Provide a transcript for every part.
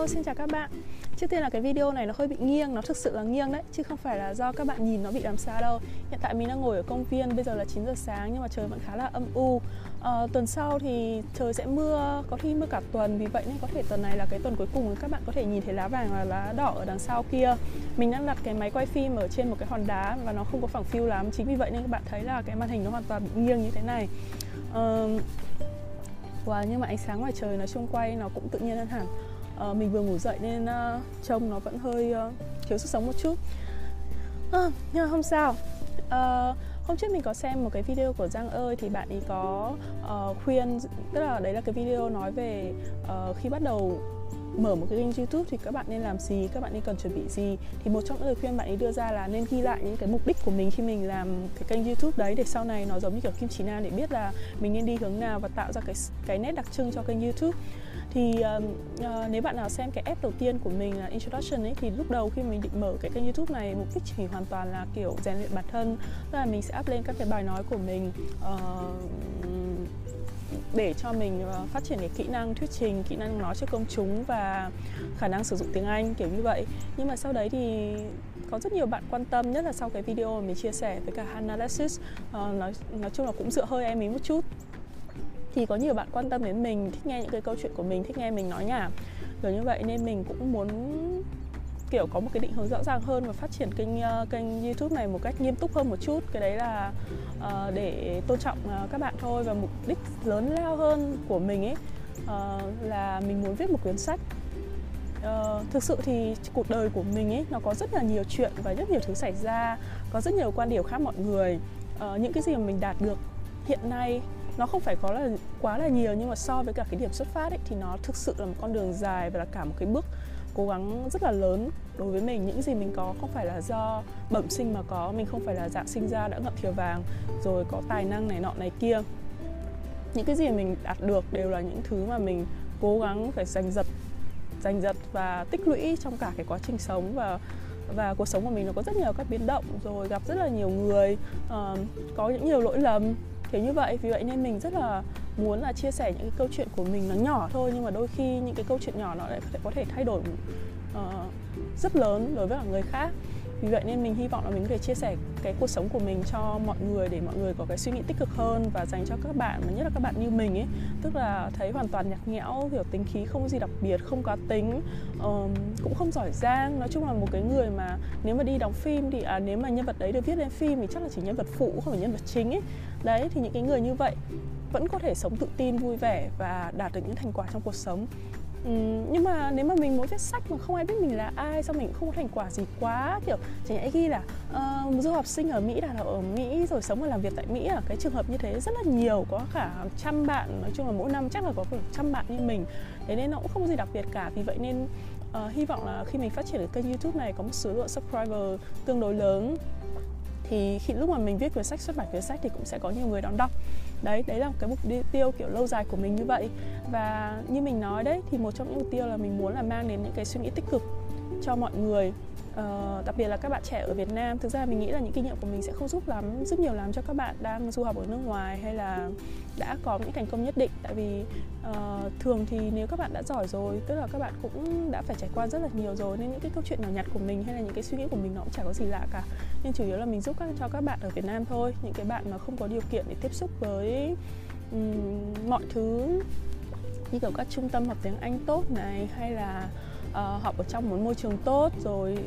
Hello, xin chào các bạn. Trước tiên là cái video này nó hơi bị nghiêng, nó thực sự là nghiêng đấy Chứ không phải là do các bạn nhìn nó bị làm sao đâu. Hiện tại mình đang ngồi ở công viên, bây giờ là 9 giờ sáng nhưng mà trời vẫn khá là âm u. À, Tuần sau thì trời sẽ mưa, có khi mưa cả tuần Vì vậy nên có thể tuần này là cái tuần cuối cùng các bạn có thể nhìn thấy lá vàng và lá đỏ ở đằng sau kia. Mình đang đặt cái máy quay phim ở trên một cái hòn đá và nó không có phẳng phiu lắm Chính vì vậy nên các bạn thấy là cái màn hình nó hoàn toàn bị nghiêng như thế này. À, Wow, nhưng mà ánh sáng ngoài trời nói chung quay nó cũng tự nhiên hơn hẳn uh, mình vừa ngủ dậy nên uh, trông nó vẫn hơi uh, thiếu sức sống một chút. À, nhưng mà không sao. Uh, hôm trước mình có xem một cái video của Giang ơi thì bạn ấy có uh, khuyên tức là đấy là cái video nói về uh, khi bắt đầu mở một cái kênh YouTube thì các bạn nên làm gì, các bạn nên cần chuẩn bị gì. Thì một trong những lời khuyên bạn ấy đưa ra là nên ghi lại những cái mục đích của mình khi mình làm cái kênh YouTube đấy để sau này nó giống như kiểu kim chỉ nam để biết là mình nên đi hướng nào và tạo ra cái cái nét đặc trưng cho kênh YouTube thì uh, uh, nếu bạn nào xem cái app đầu tiên của mình là introduction ấy thì lúc đầu khi mình định mở cái kênh youtube này mục đích chỉ hoàn toàn là kiểu rèn luyện bản thân. Tức là mình sẽ up lên các cái bài nói của mình uh, để cho mình ờ, phát triển cái kỹ năng thuyết trình kỹ năng nói trước công chúng và khả năng sử dụng tiếng anh kiểu như vậy. Nhưng mà sau đấy thì có rất nhiều bạn quan tâm nhất là sau cái video mà mình chia sẻ với cả Hanalysis uh, nói nói chung là cũng dựa hơi em ý một chút thì có nhiều bạn quan tâm đến mình thích nghe những cái câu chuyện của mình thích nghe mình nói nhảm. Kiểu như vậy nên mình cũng muốn kiểu có một cái định hướng rõ ràng hơn và phát triển kênh uh, kênh YouTube này một cách nghiêm túc hơn một chút. Cái đấy là uh, để tôn trọng uh, các bạn thôi và mục đích lớn lao hơn của mình ấy uh, là mình muốn viết một quyển sách. Uh, thực sự thì cuộc đời của mình ấy nó có rất là nhiều chuyện và rất nhiều thứ xảy ra có rất nhiều quan điểm khác mọi người. Uh, những cái gì mà mình đạt được hiện nay nó không phải có là quá là nhiều nhưng mà so với cả cái điểm xuất phát ấy, thì nó thực sự là một con đường dài và là cả một cái bước cố gắng rất là lớn đối với mình. Những gì mình có không phải là do bẩm sinh mà có mình không phải là dạng sinh ra đã ngậm thìa vàng rồi có tài năng này nọ này kia. Những cái gì mình đạt được đều là những thứ mà mình cố gắng phải giành giật giành giật và tích lũy trong cả cái quá trình sống. Và và cuộc sống của mình nó có rất nhiều các biến động rồi gặp rất là nhiều người uh, có những nhiều lỗi lầm kiểu như vậy. Vì vậy nên mình rất là muốn là chia sẻ những cái câu chuyện của mình nó nhỏ thôi nhưng mà đôi khi những cái câu chuyện nhỏ nó lại có thể thay đổi uh, rất lớn đối với cả người khác vì vậy nên mình hy vọng là mình có thể chia sẻ cái cuộc sống của mình cho mọi người để mọi người có cái suy nghĩ tích cực hơn và dành cho các bạn mà nhất là các bạn như mình ấy. Tức là thấy hoàn toàn nhạt nhẽo kiểu tính khí không có gì đặc biệt không có tính um, cũng không giỏi giang. Nói chung là một cái người mà nếu mà đi đóng phim thì à, nếu mà nhân vật đấy được viết lên phim thì chắc là chỉ nhân vật phụ không phải nhân vật chính ấy. Đấy thì những cái người như vậy vẫn có thể sống tự tin vui vẻ và đạt được những thành quả trong cuộc sống. Ừ, nhưng mà nếu mà mình muốn viết sách mà không ai biết mình là ai xong mình cũng không có thành quả gì quá kiểu chẳng nhẽ ghi là uh, du học sinh ở mỹ đạt ở mỹ rồi sống và làm việc tại mỹ à cái trường hợp như thế rất là nhiều có cả trăm bạn nói chung là mỗi năm chắc là có khoảng trăm bạn như mình. Thế nên nó cũng không có gì đặc biệt cả vì vậy nên uh, hy vọng là khi mình phát triển cái kênh youtube này có một số lượng subscriber tương đối lớn thì khi lúc mà mình viết quyển sách, xuất bản quyển sách thì cũng sẽ có nhiều người đón đọc. Đấy đấy là một cái mục tiêu kiểu lâu dài của mình như vậy. Và như mình nói đấy, thì một trong những mục tiêu là mình muốn là mang đến những cái suy nghĩ tích cực cho mọi người uh, đặc biệt là các bạn trẻ ở Việt Nam thực ra mình nghĩ là những kinh nghiệm của mình sẽ không giúp lắm giúp nhiều lắm cho các bạn đang du học ở nước ngoài hay là đã có những thành công nhất định. Tại vì uh, thường thì nếu các bạn đã giỏi rồi tức là các bạn cũng đã phải trải qua rất là nhiều rồi nên những cái câu chuyện nhỏ nhặt của mình hay là những cái suy nghĩ của mình nó cũng chả có gì lạ cả. Nên chủ yếu là mình giúp các cho các bạn ở Việt Nam thôi những cái bạn mà không có điều kiện để tiếp xúc với um, mọi thứ như kiểu các trung tâm học tiếng Anh tốt này hay là uh, học ở trong một môi trường tốt rồi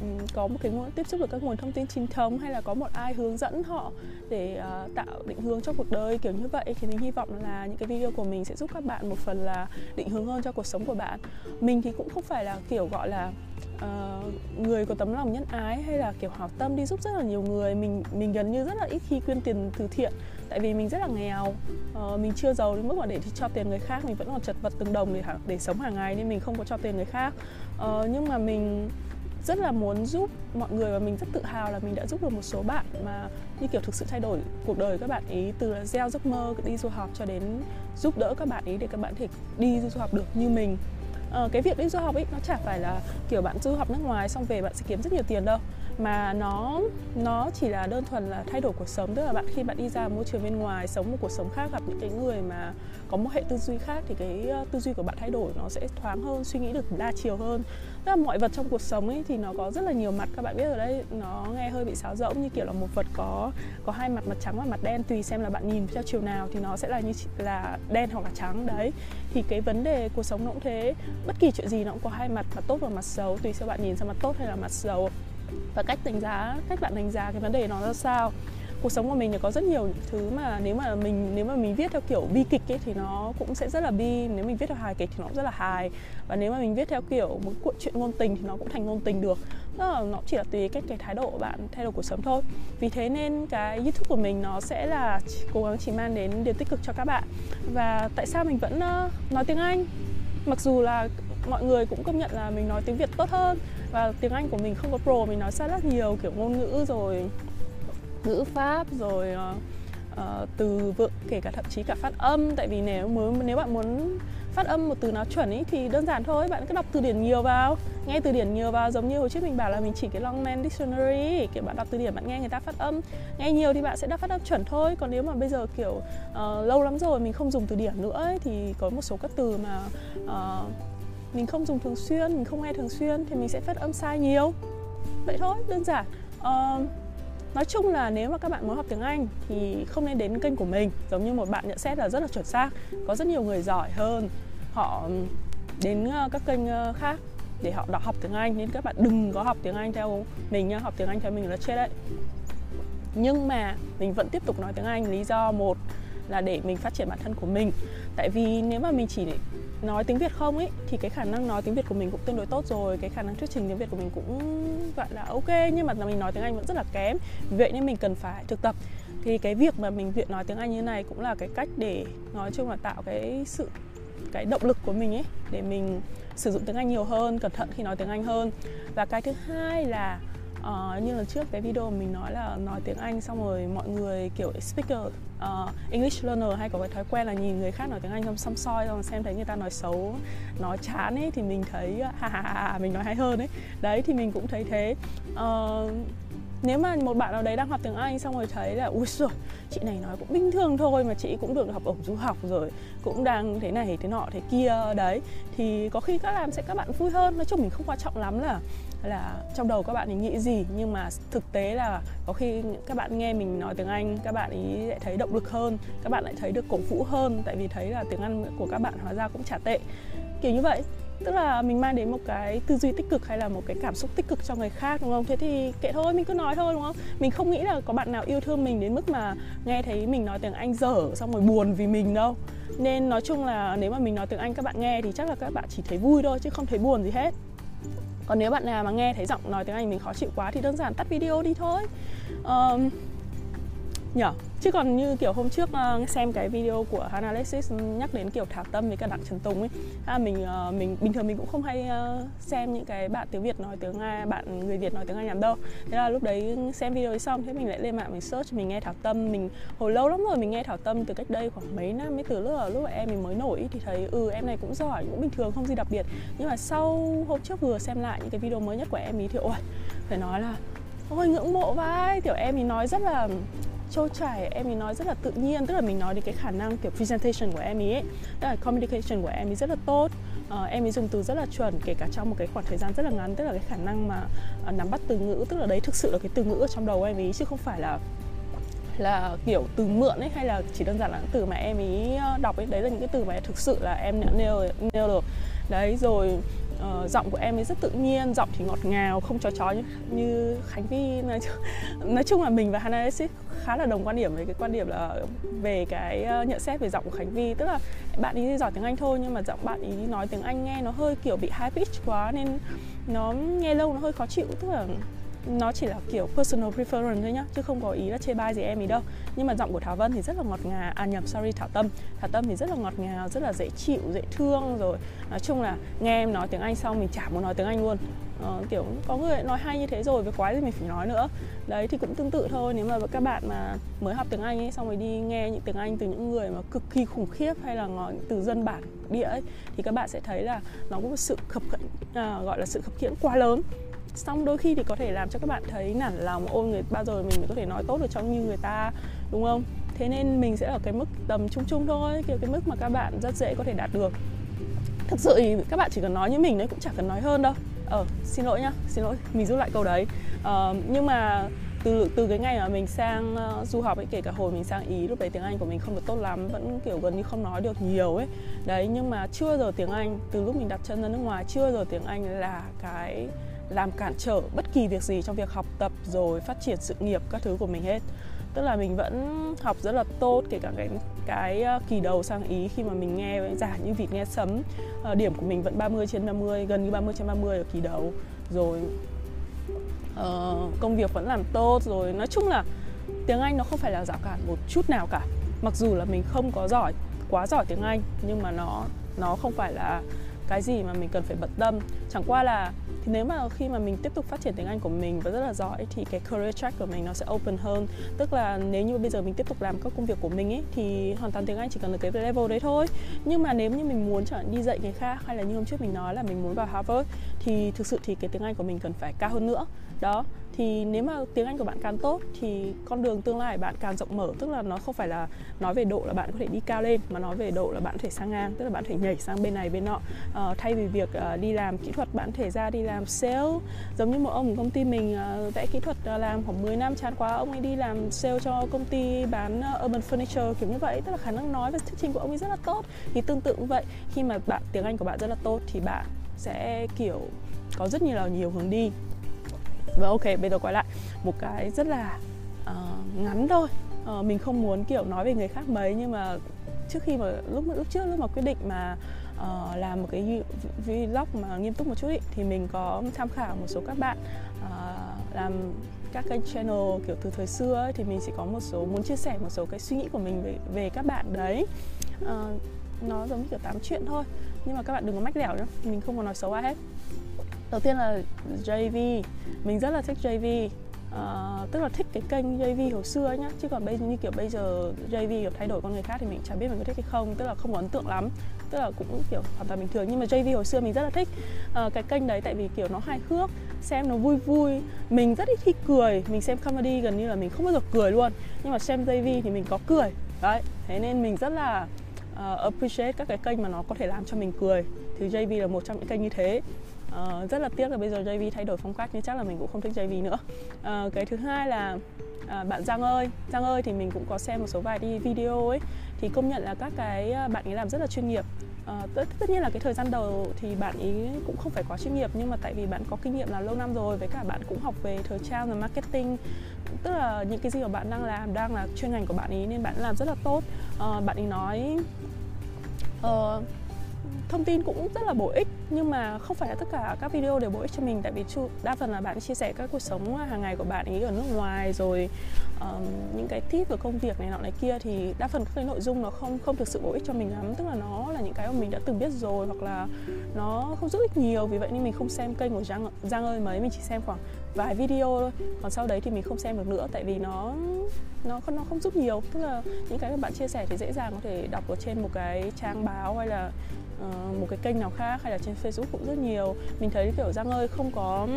um, có một cái nguồn tiếp xúc được các nguồn thông tin chính thống hay là có một ai hướng dẫn họ để uh, tạo định hướng cho cuộc đời kiểu như vậy thì mình hy vọng là những cái video của mình sẽ giúp các bạn một phần là định hướng hơn cho cuộc sống của bạn. Mình thì cũng không phải là kiểu gọi là uh, người có tấm lòng nhân ái hay là kiểu hảo tâm đi giúp rất là nhiều người. Mình mình gần như rất là ít khi quyên tiền từ thiện tại vì mình rất là nghèo. Uh, mình chưa giàu đến mức mà để cho tiền người khác mình vẫn còn chật vật từng đồng để để sống hàng ngày nên mình không có cho tiền người khác. Uh, nhưng mà mình rất là muốn giúp mọi người và mình rất tự hào là mình đã giúp được một số bạn mà như kiểu thực sự thay đổi cuộc đời các bạn ấy từ gieo giấc mơ đi du học cho đến giúp đỡ các bạn ấy để các bạn thể đi du học được như mình. À, cái việc đi du học ấy nó chả phải là kiểu bạn du học nước ngoài xong về bạn sẽ kiếm rất nhiều tiền đâu mà nó nó chỉ là đơn thuần là thay đổi cuộc sống. Tức là bạn, khi bạn đi ra môi trường bên ngoài, sống một cuộc sống khác, gặp những cái người mà có một hệ tư duy khác, thì cái ờ, tư duy của bạn thay đổi nó sẽ thoáng hơn, suy nghĩ được đa chiều hơn. Tức là mọi vật trong cuộc sống ấy thì nó có rất là nhiều mặt. Các bạn biết ở đây, nó nghe hơi bị sáo rỗng, như kiểu là một vật có có hai mặt mặt trắng và mặt đen, tùy xem là bạn nhìn theo chiều nào thì nó sẽ là như là đen hoặc là trắng. Đấy. Thì cái vấn đề cuộc sống nó cũng thế. Bất kỳ chuyện gì nó cũng có hai mặt mặt tốt và mặt xấu. Tùy xem bạn nhìn sang mặt tốt hay là mặt xấu và cách đánh giá, cách bạn đánh giá cái vấn đề nó ra sao. Cuộc sống của mình thì có rất nhiều thứ mà nếu mà mình, nếu mà mình viết theo kiểu bi kịch ấy, thì nó cũng sẽ rất là bi. Nếu mình viết theo hài kịch thì nó cũng rất là hài. Và nếu mà mình viết theo kiểu một cuộn chuyện ngôn tình thì nó cũng thành ngôn tình được. Đó là nó chỉ là tùy cách cái thái độ của bạn, thay đổi cuộc sống thôi. Vì thế nên cái youtube của mình nó sẽ là cố gắng chỉ mang đến điều tích cực cho các bạn. Và tại sao mình vẫn nói tiếng anh? Mặc dù là mọi người cũng công nhận là mình nói tiếng việt tốt hơn và tiếng anh của mình không có pro mình nói sai rất nhiều kiểu ngôn ngữ rồi ngữ pháp rồi uh, uh, từ vựng kể cả thậm chí cả phát âm. Tại vì nếu muốn nếu bạn muốn phát âm một từ nào chuẩn ý thì đơn giản thôi bạn cứ đọc từ điển nhiều vào nghe từ điển nhiều vào. Giống như hồi trước mình bảo là mình chỉ cái Longman Dictionary kiểu bạn đọc từ điển bạn nghe người ta phát âm. Nghe nhiều thì bạn sẽ đọc phát âm chuẩn thôi. Còn nếu mà bây giờ kiểu uh, lâu lắm rồi mình không dùng từ điển nữa ấy, thì có một số các từ mà uh, mình không dùng thường xuyên mình không nghe thường xuyên thì mình sẽ phát âm sai nhiều. Vậy thôi đơn giản. Uh, nói chung là nếu mà các bạn muốn học tiếng Anh thì không nên đến kênh của mình. Giống như một bạn nhận xét là rất là chuẩn xác có rất nhiều người giỏi hơn. Họ đến ờ, các kênh ờ, khác để họ đọc học tiếng Anh nên các bạn đừng có học tiếng Anh theo mình nha học tiếng Anh theo mình là chết đấy. Nhưng mà mình vẫn tiếp tục nói tiếng Anh lý do một là để mình phát triển bản thân của mình. Tại vì nếu mà mình chỉ nói tiếng Việt không ấy thì cái khả năng nói tiếng Việt của mình cũng tương đối tốt rồi cái khả năng thuyết trình tiếng Việt của mình cũng gọi là ok nhưng mà mình nói tiếng Anh vẫn rất là kém vậy nên mình cần phải thực tập. Thì cái việc mà mình luyện nói tiếng Anh như này cũng là cái cách để nói chung là tạo cái sự cái động lực của mình ấy để mình sử dụng tiếng Anh nhiều hơn cẩn thận khi nói tiếng Anh hơn. Và cái thứ hai là uh, như lần trước cái video mình nói là nói tiếng Anh xong rồi mọi người kiểu speaker uh, English learner hay có cái thói quen là nhìn người khác nói tiếng Anh xong xăm soi xong xem thấy người ta nói xấu nói chán ấy thì mình thấy ờ, ha ha ha mình nói hay hơn ấy. Đấy thì mình cũng thấy thế. Uh, nếu mà một bạn nào đấy đang học tiếng Anh xong rồi thấy là ui rồi chị này nói cũng bình thường thôi mà chị cũng được học ở du học rồi cũng đang thế này thế nọ thế kia. Đấy thì có khi các làm sẽ các bạn vui hơn. Nói chung mình không quan trọng lắm là là trong đầu các bạn ấy nghĩ gì? Nhưng mà thực tế là có khi các bạn nghe mình nói tiếng Anh, các bạn ấy lại thấy động lực hơn, các bạn lại thấy được cổ vũ hơn. Tại vì thấy là tiếng Anh của các bạn hóa ra cũng chả tệ. Kiểu như vậy. Tức là mình mang đến một cái tư duy tích cực hay là một cái cảm xúc tích cực cho người khác, đúng không? Thế thì kệ thôi, mình cứ nói thôi, đúng không? Mình không nghĩ là có bạn nào yêu thương mình đến mức mà nghe thấy mình nói tiếng anh dở xong rồi buồn vì mình đâu. Nên nói chung là nếu mà mình nói tiếng anh các bạn nghe thì chắc là các bạn chỉ thấy vui thôi, chứ không thấy buồn gì hết còn nếu bạn nào mà nghe thấy giọng nói tiếng anh mình khó chịu quá thì đơn giản tắt video đi thôi. Um, nhở? Chứ còn như kiểu hôm trước uh, xem cái video của Hana Alexis nhắc đến kiểu thảo tâm với cả đặng trần tùng ấy à, mình uh, mình bình thường mình cũng không hay uh, xem những cái bạn tiếng việt nói tiếng nga bạn người việt nói tiếng anh làm đâu. Thế là lúc đấy xem video ấy xong thế mình lại lên mạng mình search mình nghe thảo tâm mình hồi lâu lắm rồi mình nghe thảo tâm từ cách đây khoảng mấy năm mấy từ lúc là lúc mà em mình mới nổi thì thấy ừ em này cũng giỏi cũng bình thường không gì đặc biệt. Nhưng mà sau hôm trước vừa xem lại những cái video mới nhất của em ý thì ôi phải nói là ôi ngưỡng mộ vai. Kiểu em ý nói rất là trôi chảy em ấy nói rất là tự nhiên tức là mình nói đến cái khả năng kiểu presentation của em ấy tức là communication của em ấy rất là tốt. Uh, em ấy dùng từ rất là chuẩn kể cả trong một cái khoảng thời gian rất là ngắn tức là cái khả năng mà uh, nắm bắt từ ngữ tức là đấy thực sự là cái từ ngữ ở trong đầu em ấy chứ không phải là là kiểu từ mượn ấy hay là chỉ đơn giản là những từ mà em ý ờ, đọc ấy. Đấy là những cái từ mà thực sự là em đã nêu nêu được. Đấy rồi uh, giọng của em ấy rất tự nhiên giọng thì ngọt ngào không chó chó như, như khánh vi nói, nói chung là mình và hana Alexis khá là đồng quan điểm với cái quan điểm là về cái uh, nhận xét về giọng của khánh vi tức là bạn ấy giỏi tiếng anh thôi nhưng mà giọng bạn ấy nói tiếng anh nghe nó hơi kiểu bị high pitch quá nên nó nghe lâu nó hơi khó chịu. Tức là nó chỉ là kiểu personal preference thôi nhá chứ không có ý là chê bai gì em ý đâu. Nhưng mà giọng của thảo vân thì rất là ngọt ngào à nhầm sorry thảo tâm. Thảo tâm thì rất là ngọt ngào rất là dễ chịu dễ thương rồi. Nói chung là nghe em nói tiếng anh xong mình chả muốn nói tiếng anh luôn. Ờ, kiểu có người nói hay như thế rồi với quái gì mình phải nói nữa. Đấy thì cũng tương tự thôi nếu mà các bạn mà mới học tiếng anh ấy xong rồi đi nghe những tiếng anh từ những người mà cực kỳ khủng khiếp hay là nói từ dân bản địa ấy thì các bạn sẽ thấy là nó có một sự khập à, gọi là sự khập khiễng quá lớn xong đôi khi thì có thể làm cho các bạn thấy nản lòng ôi người bao giờ mình mới có thể nói tốt được cho như người ta đúng không? Thế nên mình sẽ ở cái mức tầm chung chung thôi kiểu cái mức mà các bạn rất dễ có thể đạt được. Thực sự thì các bạn chỉ cần nói như mình đấy cũng chẳng cần nói hơn đâu. Ờ xin lỗi nhá xin lỗi mình rút lại câu đấy. Ờ, nhưng mà từ từ cái ngày mà mình sang uh, du học ấy kể cả hồi mình sang ý lúc đấy tiếng anh của mình không được tốt lắm vẫn kiểu gần như không nói được nhiều ấy. Đấy nhưng mà chưa giờ tiếng anh từ lúc mình đặt chân ra nước ngoài chưa giờ tiếng anh là cái làm cản trở bất kỳ việc gì trong việc học tập rồi phát triển sự nghiệp các thứ của mình hết. Tức là mình vẫn học rất là tốt kể cả cái cái ờ, kỳ đầu sang ý khi mà mình nghe giả như vịt nghe sấm ờ, điểm của mình vẫn 30 trên 50 gần như 30 trên 30 ở kỳ đầu. Rồi uh, công việc vẫn làm tốt rồi. Nói chung là tiếng Anh nó không phải là rào cản một chút nào cả. Mặc dù là mình không có giỏi quá giỏi tiếng Anh nhưng mà nó nó không phải là cái gì mà mình cần phải bận tâm. Chẳng qua là thì nếu mà khi mà mình tiếp tục phát triển tiếng Anh của mình và rất là giỏi thì cái career track của mình nó sẽ open hơn. Tức là nếu như bây giờ mình tiếp tục làm các công việc của mình ấy thì hoàn toàn tiếng Anh chỉ cần được cái level đấy thôi. Nhưng mà nếu như mình muốn chẳng đi dạy người khác, hay là như hôm trước mình nói là mình muốn vào Harvard, thì thực sự thì cái tiếng Anh của mình cần phải cao hơn nữa. Đó thì nếu mà tiếng Anh của bạn càng tốt thì con đường tương lai bạn càng rộng mở. Tức là nó không phải là nói về độ là bạn có thể đi cao lên mà nói về độ là bạn có thể sang ngang tức là bạn có thể nhảy sang bên này bên nọ. Uh, thay vì việc uh, đi làm kỹ thuật bạn có thể ra đi làm sale. Giống như một ông công ty mình uh, vẽ kỹ thuật uh, làm khoảng 10 năm chán quá ông ấy đi làm sale cho công ty bán uh, urban furniture kiểu như vậy. Tức là khả năng nói và thuyết trình của ông ấy rất là tốt. Thì tương tự cũng vậy khi mà bạn tiếng Anh của bạn rất là tốt thì bạn sẽ kiểu có rất nhiều là nhiều hướng đi và ok bây giờ quay lại. Một cái rất là uh, ngắn thôi. Uh, mình không muốn kiểu nói về người khác mấy nhưng mà trước khi mà lúc lúc trước lúc mà quyết định mà uh, làm một cái vlog mà nghiêm túc một chút ý, thì mình có tham khảo một số các bạn uh, làm các kênh channel kiểu từ thời xưa ấy, thì mình sẽ có một số muốn chia sẻ một số cái suy nghĩ của mình về về các bạn đấy. Uh, nó giống như kiểu tám chuyện thôi nhưng mà các bạn đừng có mách lẻo nhá mình không có nói xấu ai hết đầu tiên là JV mình rất là thích JV uh, à, tức là thích cái kênh JV hồi xưa nhá. Chứ còn bây như kiểu bây giờ JV kiểu thay đổi con người khác thì mình chẳng biết mình có thích hay không. Tức là không có ấn tượng lắm. Tức là cũng kiểu hoàn toàn bình thường. Nhưng mà JV hồi xưa mình rất là thích uh, cái kênh đấy tại vì kiểu nó hài hước xem nó vui vui. Mình rất ít khi cười. Mình xem comedy gần như là mình không bao giờ cười luôn. Nhưng mà xem JV thì mình có cười. Đấy. Thế nên mình rất là uh, appreciate các cái kênh mà nó có thể làm cho mình cười. Thì JV là một trong những kênh như thế uh, rất là tiếc là bây giờ JV thay đổi phong cách nhưng chắc là mình cũng không thích JV nữa. Uh, cái thứ hai là À, bạn Giang ơi. Giang ơi thì mình cũng có xem một số vài đi video ấy thì công nhận là các cái à, bạn ấy làm rất là chuyên nghiệp. À, tất, tất nhiên là cái thời gian đầu thì bạn ấy cũng không phải quá chuyên nghiệp nhưng mà tại vì bạn có kinh nghiệm là lâu năm rồi với cả bạn cũng học về thời trang và marketing tức là những cái gì mà bạn đang làm đang là chuyên ngành của bạn ấy nên bạn làm rất là tốt. À, bạn ấy nói uh, thông tin cũng rất là bổ ích nhưng mà không phải là tất cả các video đều bổ ích cho mình tại vì đa phần là bạn chia sẻ các cuộc sống à, hàng ngày của bạn ấy ở nước ngoài rồi um, những cái tip về công việc này nọ này kia thì đa phần các cái nội dung nó không không thực sự bổ ích cho mình lắm. Tức là nó là những cái mà mình đã từng biết rồi hoặc là nó không giúp ích nhiều vì vậy nên mình không xem kênh của Giang Giang ơi mấy mình chỉ xem khoảng vài video thôi. Còn sau đấy thì mình không xem được nữa tại vì nó nó không nó không giúp nhiều. Tức là những cái các bạn chia sẻ thì dễ dàng có thể đọc ở trên một cái trang báo hay là uh, một cái kênh nào khác hay là trên Facebook cũng rất nhiều. Mình thấy kiểu Giang ơi không có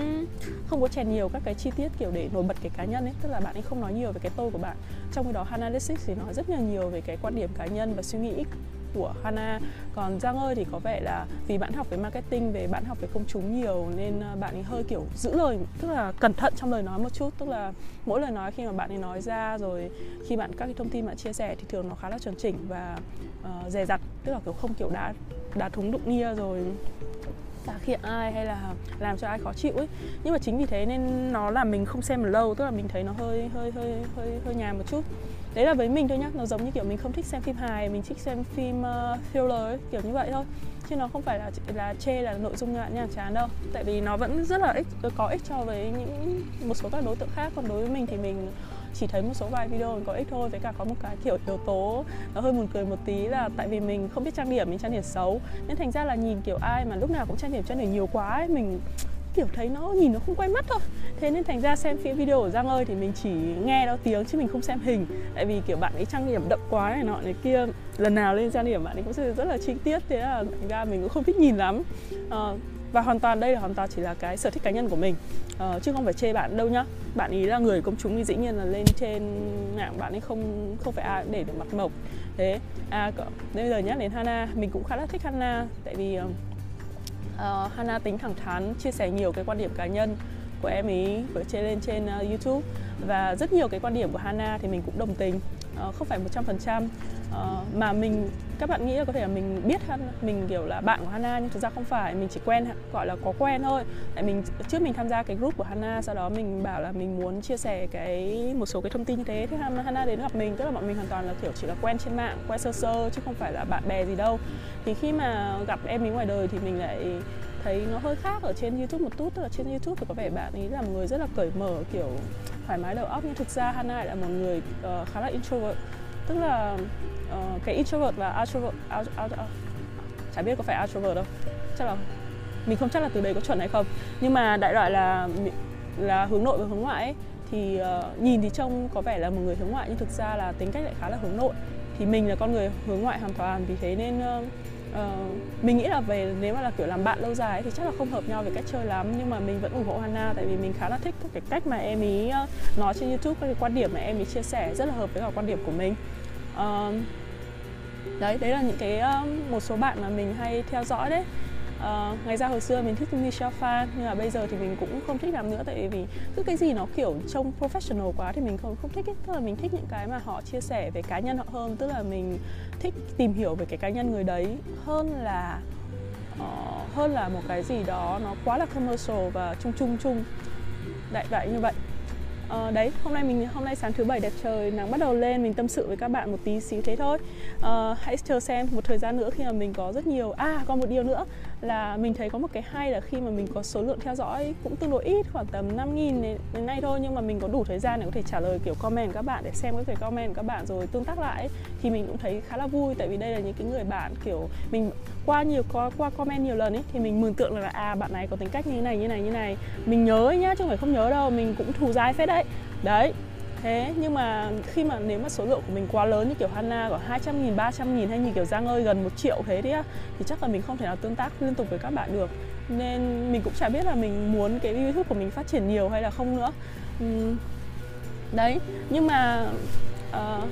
không có chèn nhiều các cái chi tiết kiểu để nổi bật cái cá nhân ấy. Tức là bạn ấy không nói nhiều về cái tôi của bạn. Trong khi đó Analytics thì nói rất là nhiều về cái quan điểm cá nhân và suy nghĩ của Hana. Còn Giang ơi thì có vẻ là vì bạn học về marketing về bạn học về công chúng nhiều nên ờ, bạn ấy hơi kiểu giữ lời tức là cẩn thận trong lời nói một chút. Tức là mỗi lời nói khi mà bạn ấy nói ra rồi khi bạn các cái thông tin bạn chia sẻ thì thường nó khá là chuẩn chỉnh và uh, dè dặt tức là kiểu không kiểu đã đá thúng đụng nia rồi tả khiện ai hay là làm cho ai khó chịu ấy. Nhưng mà chính vì thế nên nó là mình không xem một lâu tức là mình thấy nó hơi hơi hơi hơi hơi nhàm một chút đấy là với mình thôi nhá nó giống như kiểu mình không thích xem phim hài mình thích xem phim uh, thriller ấy, kiểu như vậy thôi. Chứ nó không phải là là chê là nội dung ngạn nhàm chán đâu. Tại vì nó vẫn rất là ích có ích cho với những một số các đối tượng khác. Còn đối với mình thì mình chỉ thấy một số vài video mình có ích thôi. Với cả có một cái kiểu yếu tố nó hơi buồn cười một tí là tại vì mình không biết trang điểm mình trang điểm xấu. Nên thành ra là nhìn kiểu ai mà lúc nào cũng trang điểm trang điểm nhiều quá ấy mình kiểu thấy nó nhìn nó không quay mắt thôi. Thế nên thành ra xem phim video của giang ơi thì mình chỉ nghe đó tiếng chứ mình không xem hình. Tại vì kiểu bạn ấy trang điểm đậm quá này nọ này kia. Lần nào lên trang điểm bạn ấy cũng sẽ rất là chi tiết thế là thành ra mình cũng không thích nhìn lắm. À, và hoàn toàn đây là hoàn toàn chỉ là cái sở thích cá nhân của mình. À, chứ không phải chê bạn đâu nhá. Bạn ý là người công chúng thì dĩ nhiên là lên trên mạng bạn ấy không không phải ai để được mặt mộc. Thế à bây giờ nhắc đến Hana. Mình cũng khá là thích Hana. Tại vì ờ, uh, Hana tính thẳng thắn chia sẻ nhiều cái quan điểm cá nhân của em ý ở trên lên trên uh, YouTube. Và rất nhiều cái quan điểm của Hana thì mình cũng đồng tình uh, không phải 100% uh, ờ, mà mình các bạn nghĩ là có thể là mình biết mình kiểu là bạn của Hana nhưng thực ra không phải. Mình chỉ quen gọi là có quen thôi. Tại mình trước mình tham gia cái group của Hana sau đó mình bảo là mình muốn chia sẻ cái một số cái thông tin như thế. Thế Hana đến gặp mình tức là bọn mình hoàn toàn là kiểu chỉ là quen trên mạng quen sơ sơ chứ không phải là bạn bè gì đâu. Thì khi mà gặp em ấy ngoài đời thì mình lại thấy nó hơi khác ở trên YouTube một chút. Tức là trên YouTube thì có vẻ bạn ấy là một người rất là cởi mở kiểu thoải mái đầu óc. Nhưng thực ra Hana là một người uh, khá là introvert. Tức là uh, cái introvert và outrovert out, out, out, chả biết có phải outrovert đâu. Chắc là mình không chắc là từ đấy có chuẩn hay không. Nhưng mà đại loại là là hướng nội và hướng ngoại ấy, thì uh, nhìn thì trông có vẻ là một người hướng ngoại nhưng thực ra là tính cách lại khá là hướng nội. Thì mình là con người hướng ngoại hoàn toàn. Vì thế nên uh, uh, mình nghĩ là về nếu mà là kiểu làm bạn lâu dài ấy, thì chắc là không hợp nhau về cách chơi lắm. Nhưng mà mình vẫn ủng hộ Hana tại vì mình khá là thích cái cách mà em ý ờ, nói trên YouTube các cái quan điểm mà em ý chia sẻ rất là hợp với cả quan điểm của mình. Uh, đấy đấy là những cái uh, một số bạn mà mình hay theo dõi đấy. Ờ, uh, ngày ra hồi xưa mình thích Michelle Phan nhưng mà bây giờ thì mình cũng không thích làm nữa tại vì cứ cái gì nó kiểu trông professional quá thì mình không không thích ấy. tức là mình thích những cái mà họ chia sẻ về cá nhân họ hơn tức là mình thích tìm hiểu về cái cá nhân người đấy hơn là uh, hơn là một cái gì đó nó quá là commercial và chung chung chung đại đại như vậy. Uh, đấy hôm nay mình hôm nay sáng thứ bảy đẹp trời nắng bắt đầu lên mình tâm sự với các bạn một tí xíu thế thôi. Uh, hãy chờ xem một thời gian nữa khi mà mình có rất nhiều à còn một điều nữa là mình thấy có một cái hay là khi mà mình có số lượng theo dõi cũng tương đối ít khoảng tầm 5 nghìn đến, đến nay thôi nhưng mà mình có đủ thời gian để có thể trả lời kiểu comment các bạn để xem các cái comment của các bạn rồi tương tác lại thì mình cũng thấy khá là vui. Tại vì đây là những cái người bạn kiểu mình qua nhiều qua, qua comment nhiều lần ấy thì mình mường tượng là à bạn này có tính cách như này như này như này. Mình nhớ ấy nhá chứ không phải không nhớ đâu mình cũng thù dai phết đấy. Đấy thế nhưng mà khi mà nếu mà số lượng của mình quá lớn như kiểu Hana có 200 nghìn, 300 nghìn hay như kiểu Giang ơi gần một triệu thế đấy thì chắc là mình không thể nào tương tác liên tục với các bạn được. Nên mình cũng chả biết là mình muốn cái YouTube của mình phát triển nhiều hay là không nữa. Đấy nhưng mà uh,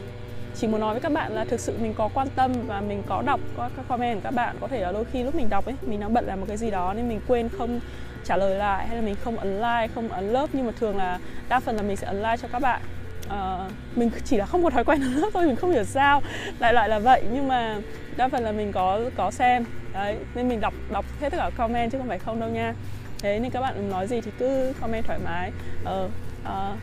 chỉ muốn nói với các bạn là thực sự mình có quan tâm và mình có đọc các comment của các bạn. Có thể là đôi khi lúc mình đọc ấy mình đang bận làm một cái gì đó nên mình quên không trả lời lại hay là mình không ấn like không ấn lớp nhưng mà thường là đa phần là mình sẽ ấn like cho các bạn uh, mình chỉ là không có thói quen nữa thôi mình không hiểu sao. Lại lại là vậy nhưng mà đa phần là mình có có xem. Đấy nên mình đọc đọc hết tất cả comment chứ không phải không đâu nha. Thế nên các bạn nói gì thì cứ comment thoải mái. Uh, uh,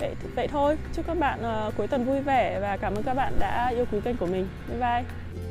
vậy vậy thôi. Chúc các bạn uh, cuối tuần vui vẻ và cảm ơn các bạn đã yêu quý kênh của mình. Bye bye.